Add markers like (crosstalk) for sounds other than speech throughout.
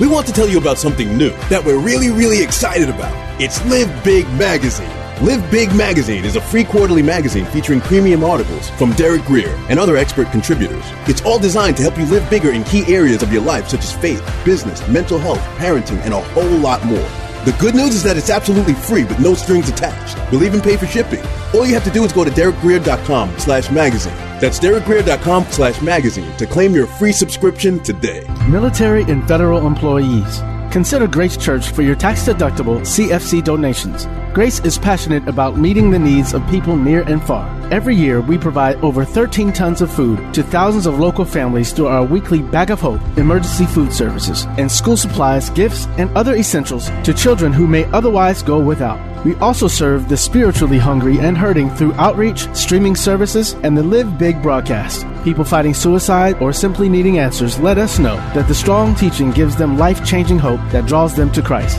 We want to tell you about something new that we're really, really excited about. It's Live Big Magazine. Live Big Magazine is a free quarterly magazine featuring premium articles from Derek Grier and other expert contributors. It's all designed to help you live bigger in key areas of your life, such as faith, business, mental health, parenting, and a whole lot more. The good news is that it's absolutely free with no strings attached. We'll even pay for shipping. All you have to do is go to derekgrier.com slash magazine. That's derekgrier.com slash magazine to claim your free subscription today. Military and federal employees. Consider Grace Church for your tax deductible CFC donations. Grace is passionate about meeting the needs of people near and far. Every year, we provide over 13 tons of food to thousands of local families through our weekly Bag of Hope emergency food services and school supplies, gifts, and other essentials to children who may otherwise go without. We also serve the spiritually hungry and hurting through outreach, streaming services, and the Live Big broadcast. People fighting suicide or simply needing answers let us know that the strong teaching gives them life changing hope that draws them to Christ.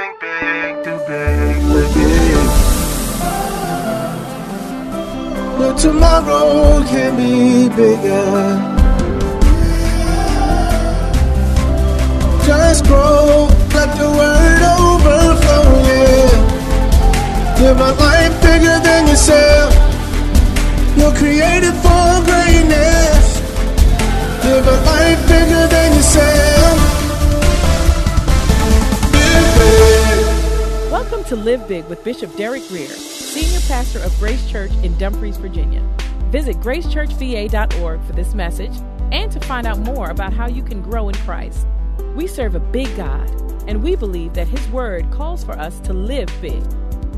But tomorrow can be bigger. Just grow, let the word overflow, yeah. Live a life bigger than yourself. You're created for greatness. Live a life bigger than yourself. Live big. Welcome to Live Big with Bishop Derek Grier, Pastor of Grace Church in Dumfries, Virginia. Visit gracechurchva.org for this message and to find out more about how you can grow in Christ. We serve a big God, and we believe that His Word calls for us to live big.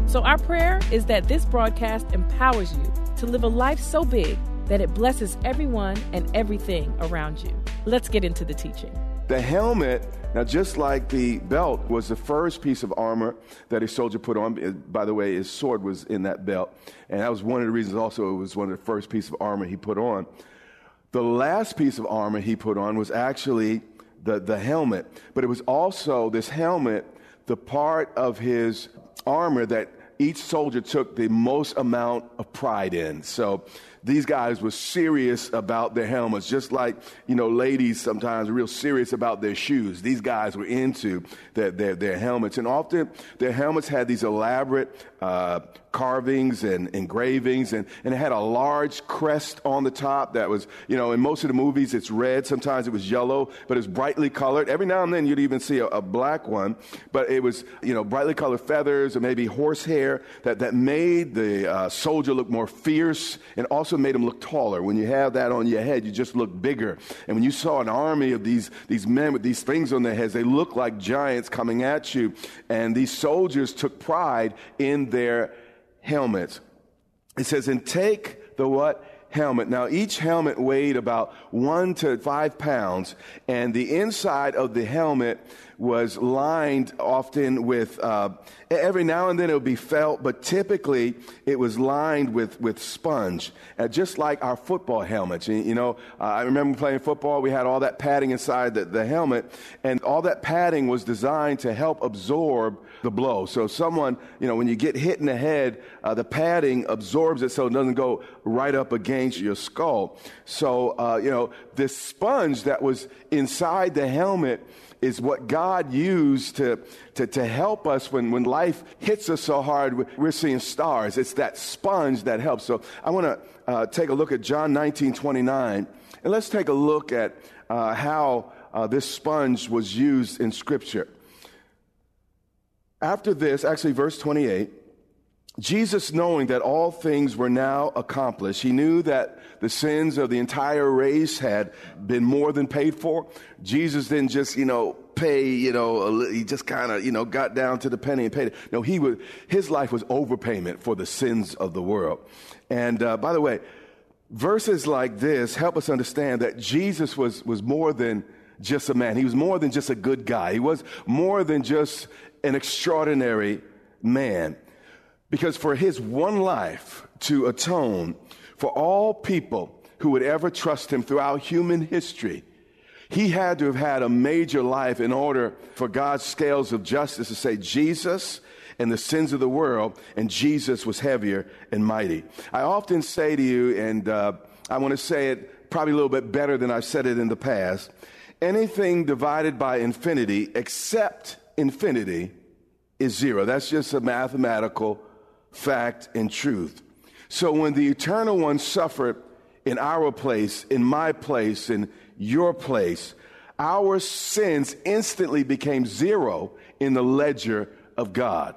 So, our prayer is that this broadcast empowers you to live a life so big that it blesses everyone and everything around you. Let's get into the teaching. The helmet, now just like the belt was the first piece of armor that a soldier put on. By the way, his sword was in that belt. And that was one of the reasons also it was one of the first pieces of armor he put on. The last piece of armor he put on was actually the, the helmet. But it was also this helmet, the part of his armor that each soldier took the most amount of pride in. So these guys were serious about their helmets, just like, you know, ladies sometimes real serious about their shoes. These guys were into their, their, their helmets. And often their helmets had these elaborate uh, carvings and engravings, and, and it had a large crest on the top that was, you know, in most of the movies it's red, sometimes it was yellow, but it's brightly colored. Every now and then you'd even see a, a black one, but it was, you know, brightly colored feathers or maybe horsehair that, that made the uh, soldier look more fierce and also made him look taller. When you have that on your head, you just look bigger. And when you saw an army of these, these men with these things on their heads, they looked like giants coming at you. And these soldiers took pride in their helmets. It says, and take the what? Helmet. Now, each helmet weighed about one to five pounds, and the inside of the helmet was lined often with, uh, every now and then it would be felt, but typically it was lined with, with sponge, uh, just like our football helmets. You, you know, uh, I remember playing football, we had all that padding inside the, the helmet, and all that padding was designed to help absorb the blow. So someone, you know, when you get hit in the head, uh, the padding absorbs it so it doesn't go right up against your skull. So, uh, you know, this sponge that was inside the helmet is what God used to, to, to help us when, when life hits us so hard, we're seeing stars. It's that sponge that helps. So I want to uh, take a look at John 19, 29, and let's take a look at uh, how uh, this sponge was used in Scripture. After this, actually, verse 28, Jesus, knowing that all things were now accomplished, he knew that the sins of the entire race had been more than paid for. Jesus didn't just, you know, pay, you know, he just kind of, you know, got down to the penny and paid it. No, he was, his life was overpayment for the sins of the world. And uh, by the way, verses like this help us understand that Jesus was, was more than just a man. He was more than just a good guy. He was more than just an extraordinary man. Because for his one life to atone for all people who would ever trust him throughout human history, he had to have had a major life in order for God's scales of justice to say Jesus and the sins of the world, and Jesus was heavier and mighty. I often say to you, and uh, I want to say it probably a little bit better than I've said it in the past anything divided by infinity except infinity is zero. That's just a mathematical fact, and truth. So when the eternal one suffered in our place, in my place, in your place, our sins instantly became zero in the ledger of God.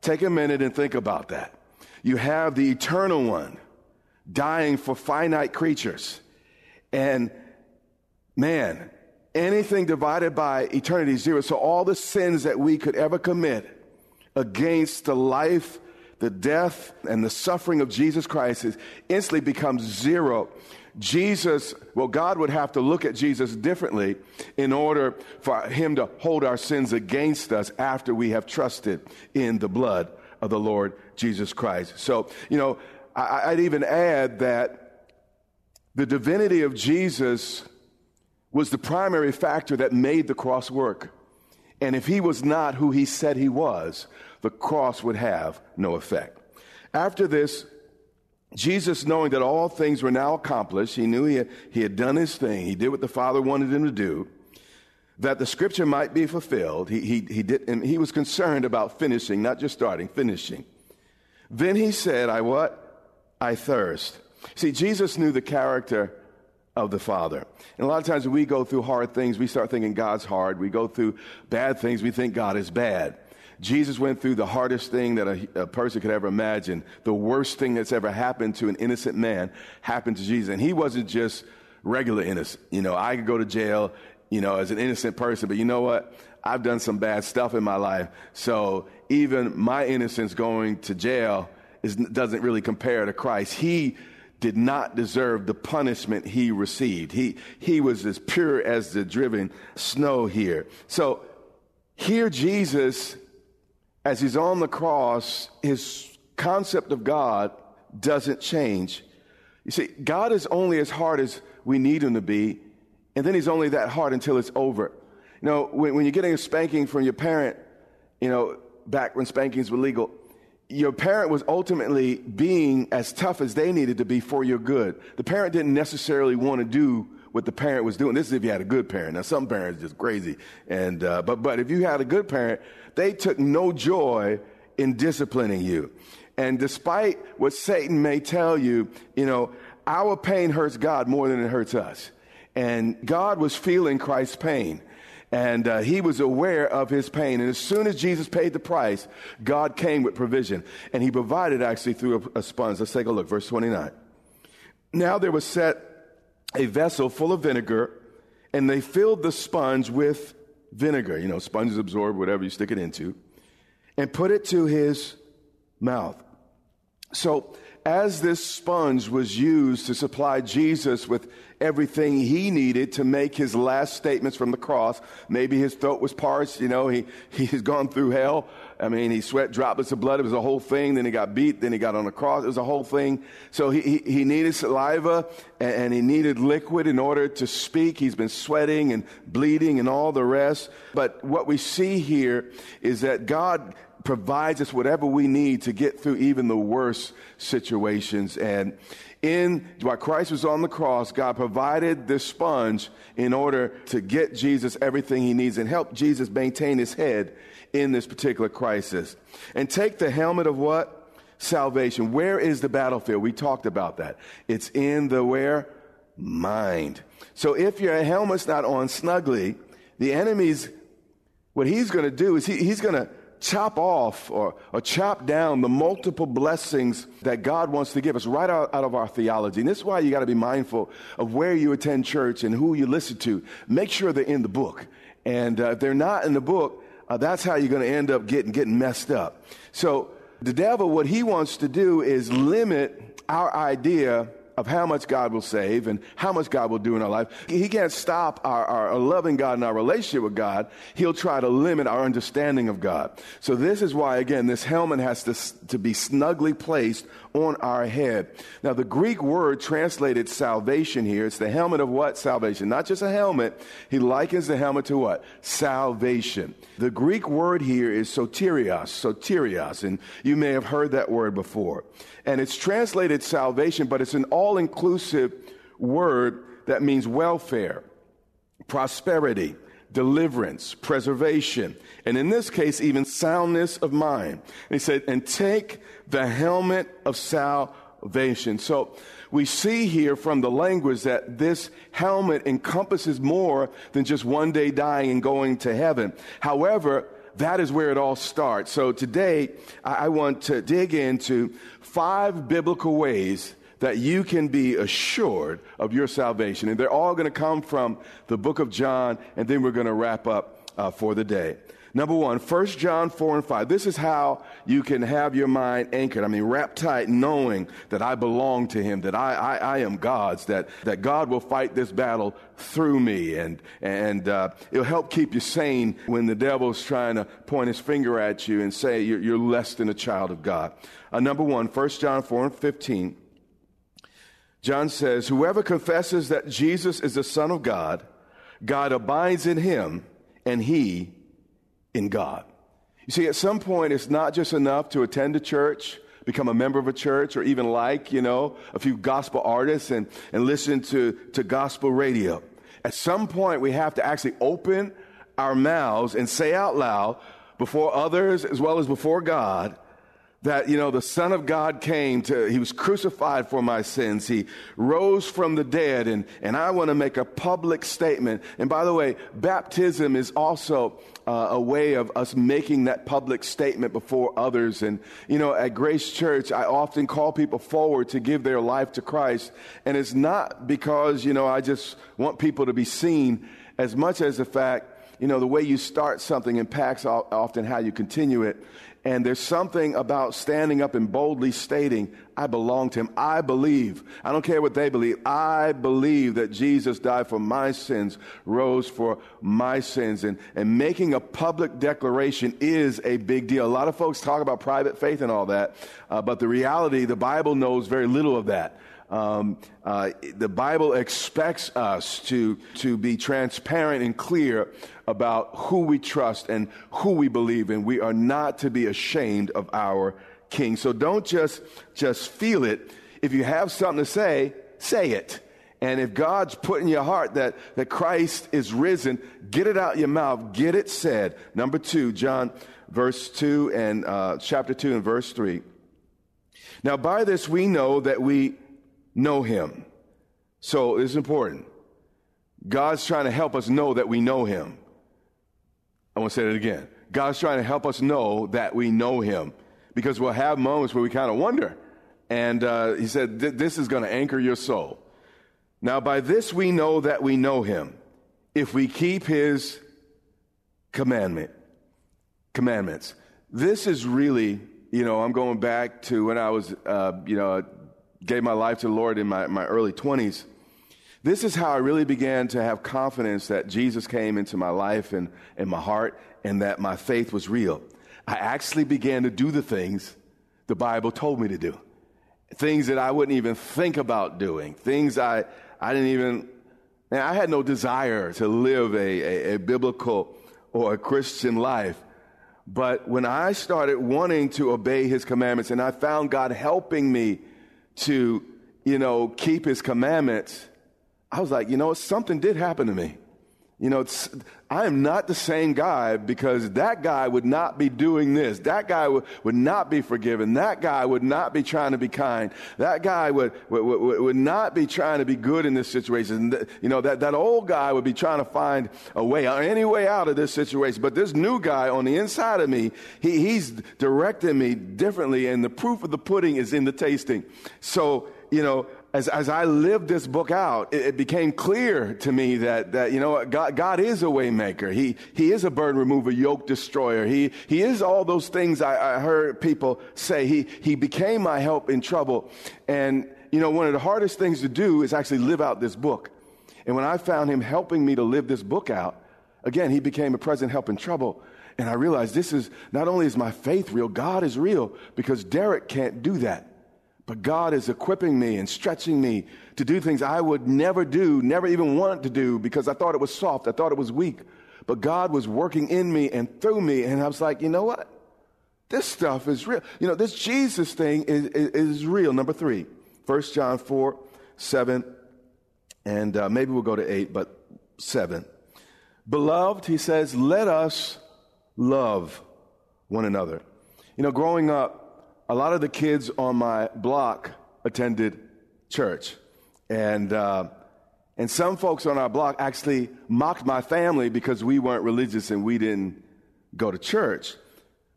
Take a minute and think about that. You have the eternal one dying for finite creatures. And man, anything divided by eternity is zero. So all the sins that we could ever commit against the life the death and the suffering of Jesus Christ is instantly becomes zero. Jesus, well, God would have to look at Jesus differently in order for him to hold our sins against us after we have trusted in the blood of the Lord Jesus Christ. So, you know, I, would even add that the divinity of Jesus was the primary factor that made the cross work. And if he was not who he said he was, the cross would have no effect. After this, Jesus, knowing that all things were now accomplished, he knew he had, he had done his thing. He did what the Father wanted him to do, that the scripture might be fulfilled. He, he, he, did, and he was concerned about finishing, not just starting, finishing. Then he said, I what? I thirst. See, Jesus knew the character of the Father. And a lot of times when we go through hard things, we start thinking God's hard. We go through bad things, we think God is bad. Jesus went through the hardest thing that a, a, person could ever imagine. The worst thing that's ever happened to an innocent man happened to Jesus. And he wasn't just regular innocent. You know, I could go to jail, you know, as an innocent person, but you know what? I've done some bad stuff in my life. So even my innocence going to jail is, doesn't really compare to Christ. He did not deserve the punishment he received. He, he was as pure as the driven snow here. So here Jesus as he's on the cross, his concept of God doesn't change. You see, God is only as hard as we need him to be, and then he's only that hard until it's over. You know, when, when you're getting a spanking from your parent, you know, back when spankings were legal, your parent was ultimately being as tough as they needed to be for your good. The parent didn't necessarily want to do what the parent was doing. This is if you had a good parent. Now, some parents just crazy, and uh, but but if you had a good parent, they took no joy in disciplining you. And despite what Satan may tell you, you know, our pain hurts God more than it hurts us. And God was feeling Christ's pain. And uh, he was aware of his pain. And as soon as Jesus paid the price, God came with provision. And he provided actually through a, a sponge. Let's take a look, verse 29. Now there was set a vessel full of vinegar, and they filled the sponge with vinegar. You know, sponges absorb whatever you stick it into, and put it to his mouth. So, as this sponge was used to supply Jesus with everything he needed to make his last statements from the cross. Maybe his throat was parched, you know, he, (laughs) he's gone through hell. I mean, he sweat droplets of blood. It was a whole thing. Then he got beat. Then he got on the cross. It was a whole thing. So he, he, he needed saliva and, and he needed liquid in order to speak. He's been sweating and bleeding and all the rest. But what we see here is that God provides us whatever we need to get through even the worst situations. And in while Christ was on the cross, God provided this sponge in order to get Jesus everything he needs and help Jesus maintain his head in this particular crisis. And take the helmet of what? Salvation. Where is the battlefield? We talked about that. It's in the where? Mind. So if your helmet's not on snugly, the enemy's, what he's going to do is he, he's going to chop off or, or chop down the multiple blessings that God wants to give us right out, out of our theology. And this is why you got to be mindful of where you attend church and who you listen to. Make sure they're in the book. And uh, if they're not in the book, uh, that's how you're going to end up getting, getting messed up. So the devil, what he wants to do is limit our idea of how much God will save and how much God will do in our life. He can't stop our, our, loving God and our relationship with God. He'll try to limit our understanding of God. So this is why, again, this helmet has to, to be snugly placed on our head. Now, the Greek word translated salvation here, it's the helmet of what? Salvation. Not just a helmet. He likens the helmet to what? Salvation. The Greek word here is soterios, soterios, and you may have heard that word before. And it's translated salvation, but it's an all inclusive word that means welfare, prosperity, deliverance, preservation, and in this case, even soundness of mind. And he said, and take the helmet of salvation. So we see here from the language that this helmet encompasses more than just one day dying and going to heaven. However, that is where it all starts. So today, I want to dig into five biblical ways that you can be assured of your salvation. And they're all going to come from the book of John, and then we're going to wrap up uh, for the day. Number one, 1 John 4 and 5. This is how you can have your mind anchored. I mean, wrapped tight, knowing that I belong to Him, that I, I, I am God's, that, that God will fight this battle through me. And, and uh, it'll help keep you sane when the devil's trying to point his finger at you and say you're, you're less than a child of God. Uh, number one, 1 John 4 and 15. John says, Whoever confesses that Jesus is the Son of God, God abides in him, and he in God. You see, at some point, it's not just enough to attend a church, become a member of a church, or even like, you know, a few gospel artists and, and listen to, to gospel radio. At some point, we have to actually open our mouths and say out loud before others as well as before God that, you know, the Son of God came to, he was crucified for my sins. He rose from the dead and, and I want to make a public statement. And by the way, baptism is also uh, a way of us making that public statement before others. And, you know, at Grace Church, I often call people forward to give their life to Christ. And it's not because, you know, I just want people to be seen as much as the fact you know, the way you start something impacts often how you continue it. And there's something about standing up and boldly stating, I belong to him. I believe. I don't care what they believe. I believe that Jesus died for my sins, rose for my sins. And, and making a public declaration is a big deal. A lot of folks talk about private faith and all that. Uh, but the reality, the Bible knows very little of that. Um, uh, the Bible expects us to, to be transparent and clear about who we trust and who we believe in. We are not to be ashamed of our King. So don't just, just feel it. If you have something to say, say it. And if God's put in your heart that, that Christ is risen, get it out your mouth, get it said. Number two, John verse 2 and uh, chapter 2 and verse 3. Now, by this we know that we know him. So it's important. God's trying to help us know that we know him. I want to say it again. God's trying to help us know that we know him because we'll have moments where we kind of wonder. And uh, he said, This is going to anchor your soul. Now, by this we know that we know him if we keep his commandment, commandments. This is really, you know, I'm going back to when I was, uh, you know, gave my life to the Lord in my, my early 20s. This is how I really began to have confidence that Jesus came into my life and, and my heart and that my faith was real. I actually began to do the things the Bible told me to do. Things that I wouldn't even think about doing. Things I, I didn't even, man, I had no desire to live a, a, a biblical or a Christian life. But when I started wanting to obey his commandments and I found God helping me to, you know, keep his commandments, I was like, you know, something did happen to me. You know, I am not the same guy because that guy would not be doing this. That guy would, would not be forgiven. That guy would not be trying to be kind. That guy would, would, would, would not be trying to be good in this situation. You know, that, that old guy would be trying to find a way, uh, any way out of this situation. But this new guy on the inside of me, he, he's directing me differently. And the proof of the pudding is in the tasting. So, you know, as, as I lived this book out, it, it, became clear to me that, that you know, God, God is a waymaker. He, he is a burden remover, yoke destroyer. He, he is all those things I, I heard people say. He, he became my help in trouble. And, you know, one of the hardest things to do is actually live out this book. And when I found him helping me to live this book out, again, he became a present help in trouble. And I realized this is not only is my faith real, God is real because Derek can't do that. But God is equipping me and stretching me to do things I would never do, never even want to do because I thought it was soft. I thought it was weak. But God was working in me and through me. And I was like, you know what? This stuff is real. You know, this Jesus thing is, is, is real. Number three, 1 John 4, 7, and uh, maybe we'll go to 8, but 7. Beloved, he says, let us love one another. You know, growing up, a lot of the kids on my block attended church. And, uh, and some folks on our block actually mocked my family because we weren't religious and we didn't go to church.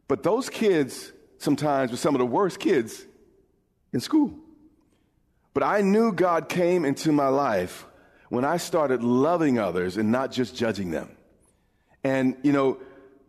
But those kids sometimes were some of the worst kids in school. But I knew God came into my life when I started loving others and not just judging them. And, you know,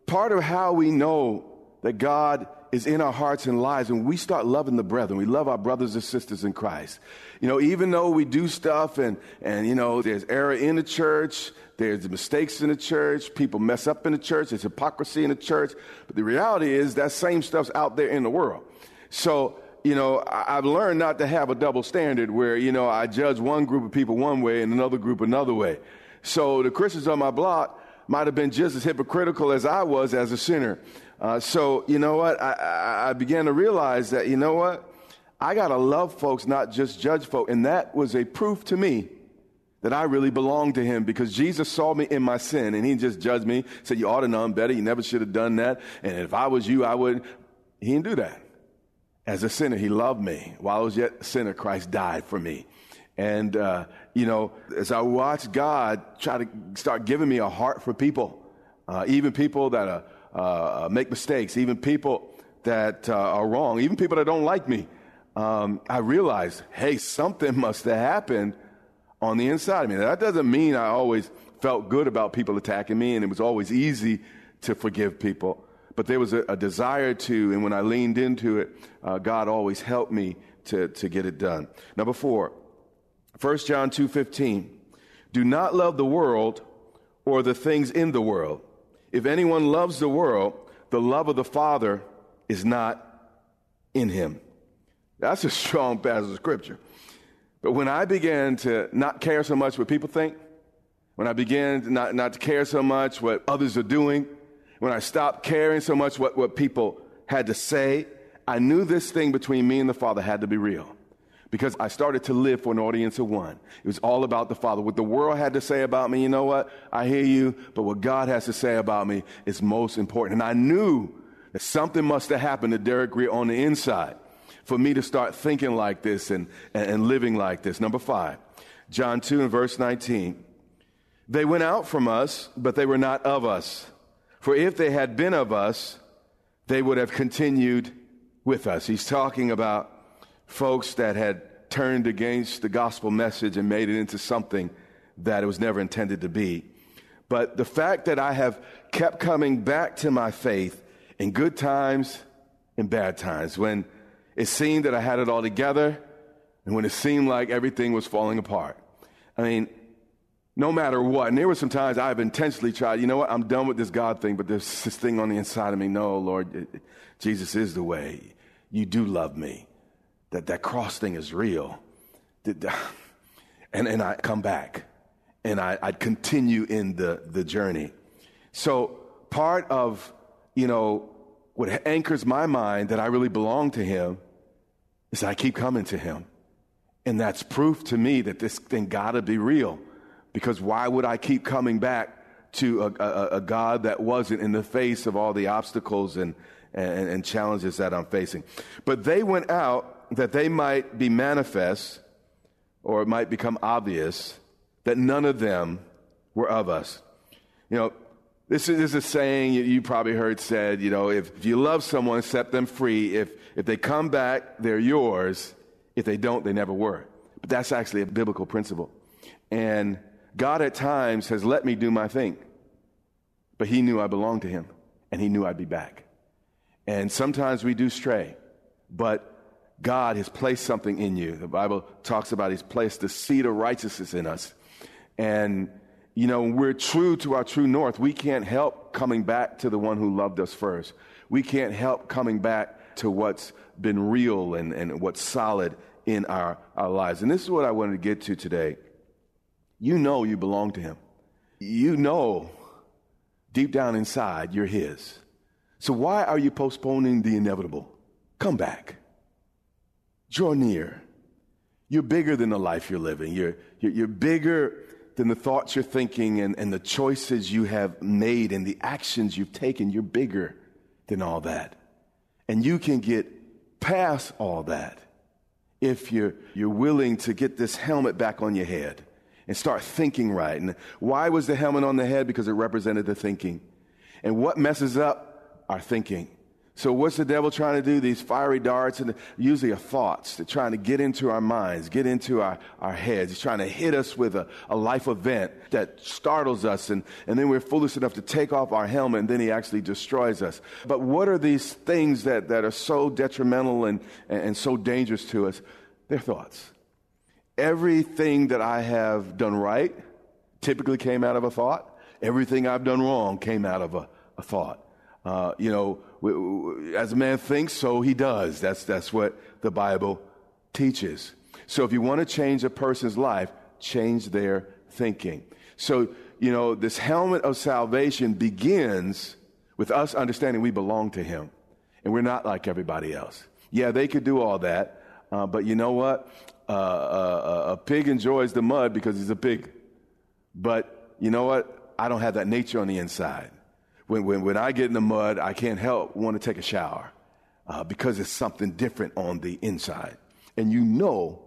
part of how we know that God is in our hearts and lives and we start loving the brethren. We love our brothers and sisters in Christ. You know, even though we do stuff and, and, you know, there's error in the church, there's mistakes in the church, people mess up in the church, there's hypocrisy in the church. But the reality is that same stuff's out there in the world. So, you know, I've learned not to have a double standard where, you know, I judge one group of people one way and another group another way. So the Christians on my block might have been just as hypocritical as I was as a sinner. Uh, so, you know what? I, I, began to realize that, you know what? I got to love folks, not just judge folks. And that was a proof to me that I really belonged to him because Jesus saw me in my sin and he just judged me, said, You ought to know better. You never should have done that. And if I was you, I would. He didn't do that. As a sinner, he loved me. While I was yet a sinner, Christ died for me. And, uh, you know, as I watched God try to start giving me a heart for people, uh, even people that are uh, uh, make mistakes, even people that uh, are wrong, even people that don't like me, um, I realized, hey, something (laughs) must have happened on the inside of me. That doesn't mean I always felt good about people attacking me and it was always easy to forgive people. But there was a, a desire to, and when I leaned into it, uh, God always helped me to, to get it done. Number four, 1 John 2.15, do not love the world or the things in the world. If anyone loves the world, the love of the Father is not in him. That's a strong passage of scripture. But when I began to not care so much what people think, when I began not, not to care so much what others are doing, when I stopped caring so much what, what people had to say, I knew this thing between me and the Father had to be real because I started to live for an audience of one. It was all about the Father. What the world had to say about me, you know what? I hear you, but what God has to say about me is most important. And I knew that something must have happened to Derek Grier on the inside for me to start thinking like this and, and, and living like this. Number five, John 2 and verse 19. They went out from us, but they were not of us. For if they had been of us, they would have continued with us. He's talking about folks that had turned against the gospel message and made it into something that it was never intended to be. But the fact that I have kept coming back to my faith in good times and bad times, when it seemed that I had it all together and when it seemed like everything was falling apart. I mean, no matter what, and there were some times I've intentionally tried, you know what, I'm done with this God thing, but there's this thing on the inside of me. No, Lord, Jesus is the way. You do love me that that cross thing is real. (sighs) And, and I come back and I, I'd continue in the, the journey. So part of, you know, what anchors my mind that I really belong to him is I keep coming to him. And that's proof to me that this thing gotta be real. Because why would I keep coming back to a, a, a, God that wasn't in the face of all the obstacles and, and, and challenges that I'm facing. But they went out that they might be manifest or it might become obvious that none of them were of us. You know, this is, this is a saying you, probably heard said, you know, if, if you love someone, set them free. If, if they come back, they're yours. If they don't, they never were. But that's actually a biblical principle. And God at times has let me do my thing, but He knew I belonged to Him and He knew I'd be back. And sometimes we do stray, but God has placed something in you. The Bible talks about He's placed the seed of righteousness in us. And, you know, we're true to our true north. We can't help coming back to the one who loved us first. We can't help coming back to what's been real and, and what's solid in our, our lives. And this is what I wanted to get to today. You know you belong to Him. You know deep down inside you're His. So why are you postponing the inevitable? Come back. Draw near. You're bigger than the life you're living. You're, you're, you're bigger than the thoughts you're thinking and, and the choices you have made and the actions you've taken. You're bigger than all that. And you can get past all that if you're, you're willing to get this helmet back on your head and start thinking right. And why was the helmet on the head? Because it represented the thinking. And what messes up our thinking? So what's the devil trying to do? These fiery darts and usually are thoughts. They're trying to get into our minds, get into our, our heads. He's trying to hit us with a, a life event that startles us and, and then we're foolish enough to take off our helmet and then he actually destroys us. But what are these things that, that are so detrimental and, and, and so dangerous to us? They're thoughts. Everything that I have done right typically came out of a thought. Everything I've done wrong came out of a, a thought. Uh, you know, as a man thinks, so he does. That's, that's what the Bible teaches. So if you want to change a person's life, change their thinking. So, you know, this helmet of salvation begins with us understanding we belong to him and we're not like everybody else. Yeah, they could do all that, uh, but you know what? Uh, uh, a pig enjoys the mud because he's a pig. But you know what? I don't have that nature on the inside when, when, when I get in the mud, I can't help want to take a shower uh, because it's something different on the inside. And you know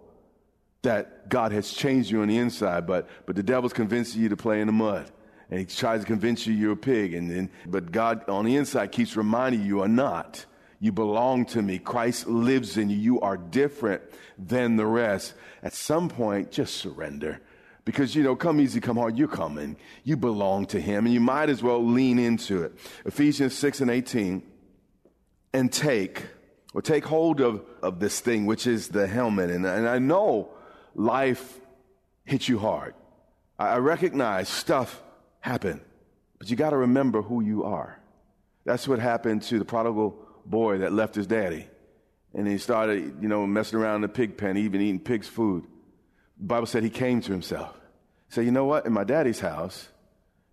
that God has changed you on the inside, but, but the devil's convincing you to play in the mud. And he tries to convince you you're a pig. And, and, but God on the inside keeps reminding you you are not. You belong to me. Christ lives in you. You are different than the rest. At some point, just surrender. Because, you know, come easy, come hard, you're coming. You belong to Him, and you might as well lean into it. Ephesians 6 and 18, and take, or take hold of, of this thing, which is the helmet. And, and I know life hits you hard. I, I recognize stuff happened, but you got to remember who you are. That's what happened to the prodigal boy that left his daddy. And he started, you know, messing around in the pig pen, even eating pig's food. The Bible said he came to himself. He said, you know what? In my daddy's house,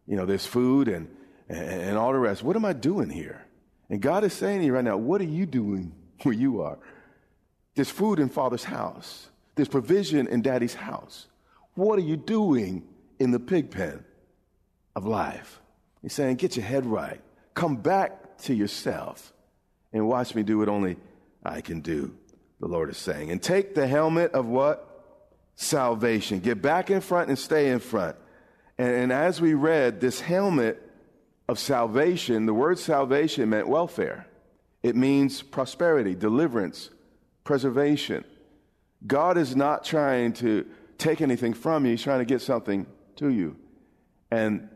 you know, there's food and, and, and all the rest. What am I doing here? And God is saying to you right now, what are you doing (laughs) where you are? There's food in father's house. There's provision in daddy's house. What are you doing in the pig pen of life? He's saying, get your head right. Come back to yourself and watch me do what only I can do, the Lord is saying. And take the helmet of what? Salvation. Get back in front and stay in front. And, and as we read, this helmet of salvation, the word salvation meant welfare. It means prosperity, deliverance, preservation. God is not trying to take anything from you, He's trying to get something to you. And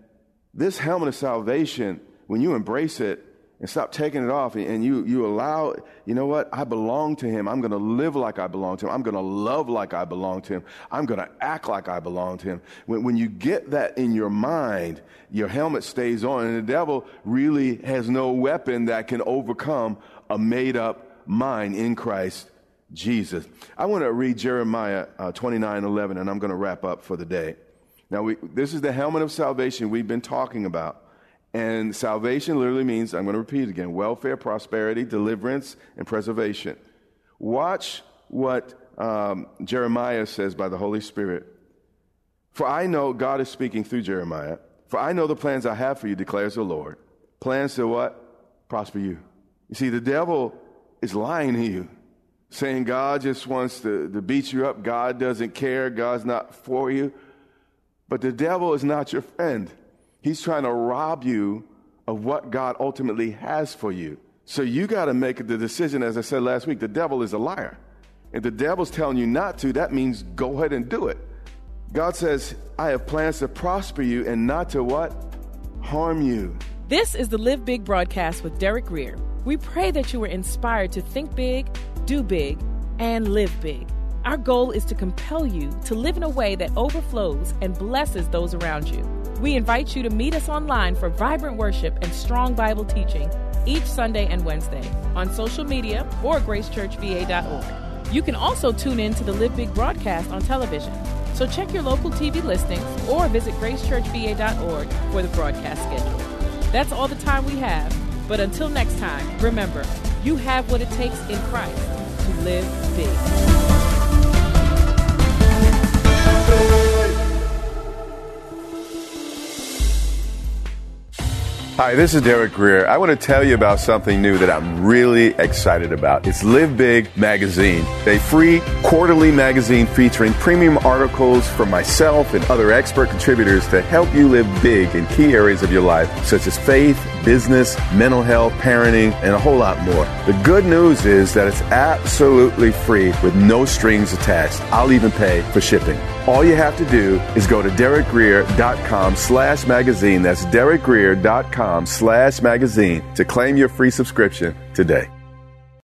this helmet of salvation, when you embrace it, and stop taking it off and you, you allow, you know what? I belong to him. I'm going to live like I belong to him. I'm going to love like I belong to him. I'm going to act like I belong to him. When, when you get that in your mind, your helmet stays on and the devil really has no weapon that can overcome a made up mind in Christ Jesus. I want to read Jeremiah uh, 29 11 and I'm going to wrap up for the day. Now, we, this is the helmet of salvation we've been talking about. And salvation literally means, I'm going to repeat again, welfare, prosperity, deliverance, and preservation. Watch what um, Jeremiah says by the Holy Spirit. For I know God is speaking through Jeremiah. For I know the plans I have for you, declares the Lord. Plans to what? Prosper you. You see, the devil is lying to you, saying God just wants to, to beat you up. God doesn't care. God's not for you. But the devil is not your friend. He's trying to rob you of what God ultimately has for you. So you got to make the decision, as I said last week, the devil is a liar. If the devil's telling you not to, that means go ahead and do it. God says, I have plans to prosper you and not to what? Harm you. This is the Live Big broadcast with Derek Grier. We pray that you were inspired to think big, do big, and live big. Our goal is to compel you to live in a way that overflows and blesses those around you. We invite you to meet us online for vibrant worship and strong Bible teaching each Sunday and Wednesday on social media or gracechurchva.org. You can also tune in to the Live Big broadcast on television. So check your local TV listings or visit gracechurchva.org for the broadcast schedule. That's all the time we have. But until next time, remember, you have what it takes in Christ to live big. Hi, this is Derek Grier. I want to tell you about something new that I'm really excited about. It's Live Big Magazine, a free quarterly magazine featuring premium articles from myself and other expert contributors to help you live big in key areas of your life, such as faith, business, mental health, parenting, and a whole lot more. The good news is that it's absolutely free with no strings attached. I'll even pay for shipping. All you have to do is go to derekgrier.com slash magazine. That's derekgrier.com slash magazine to claim your free subscription today.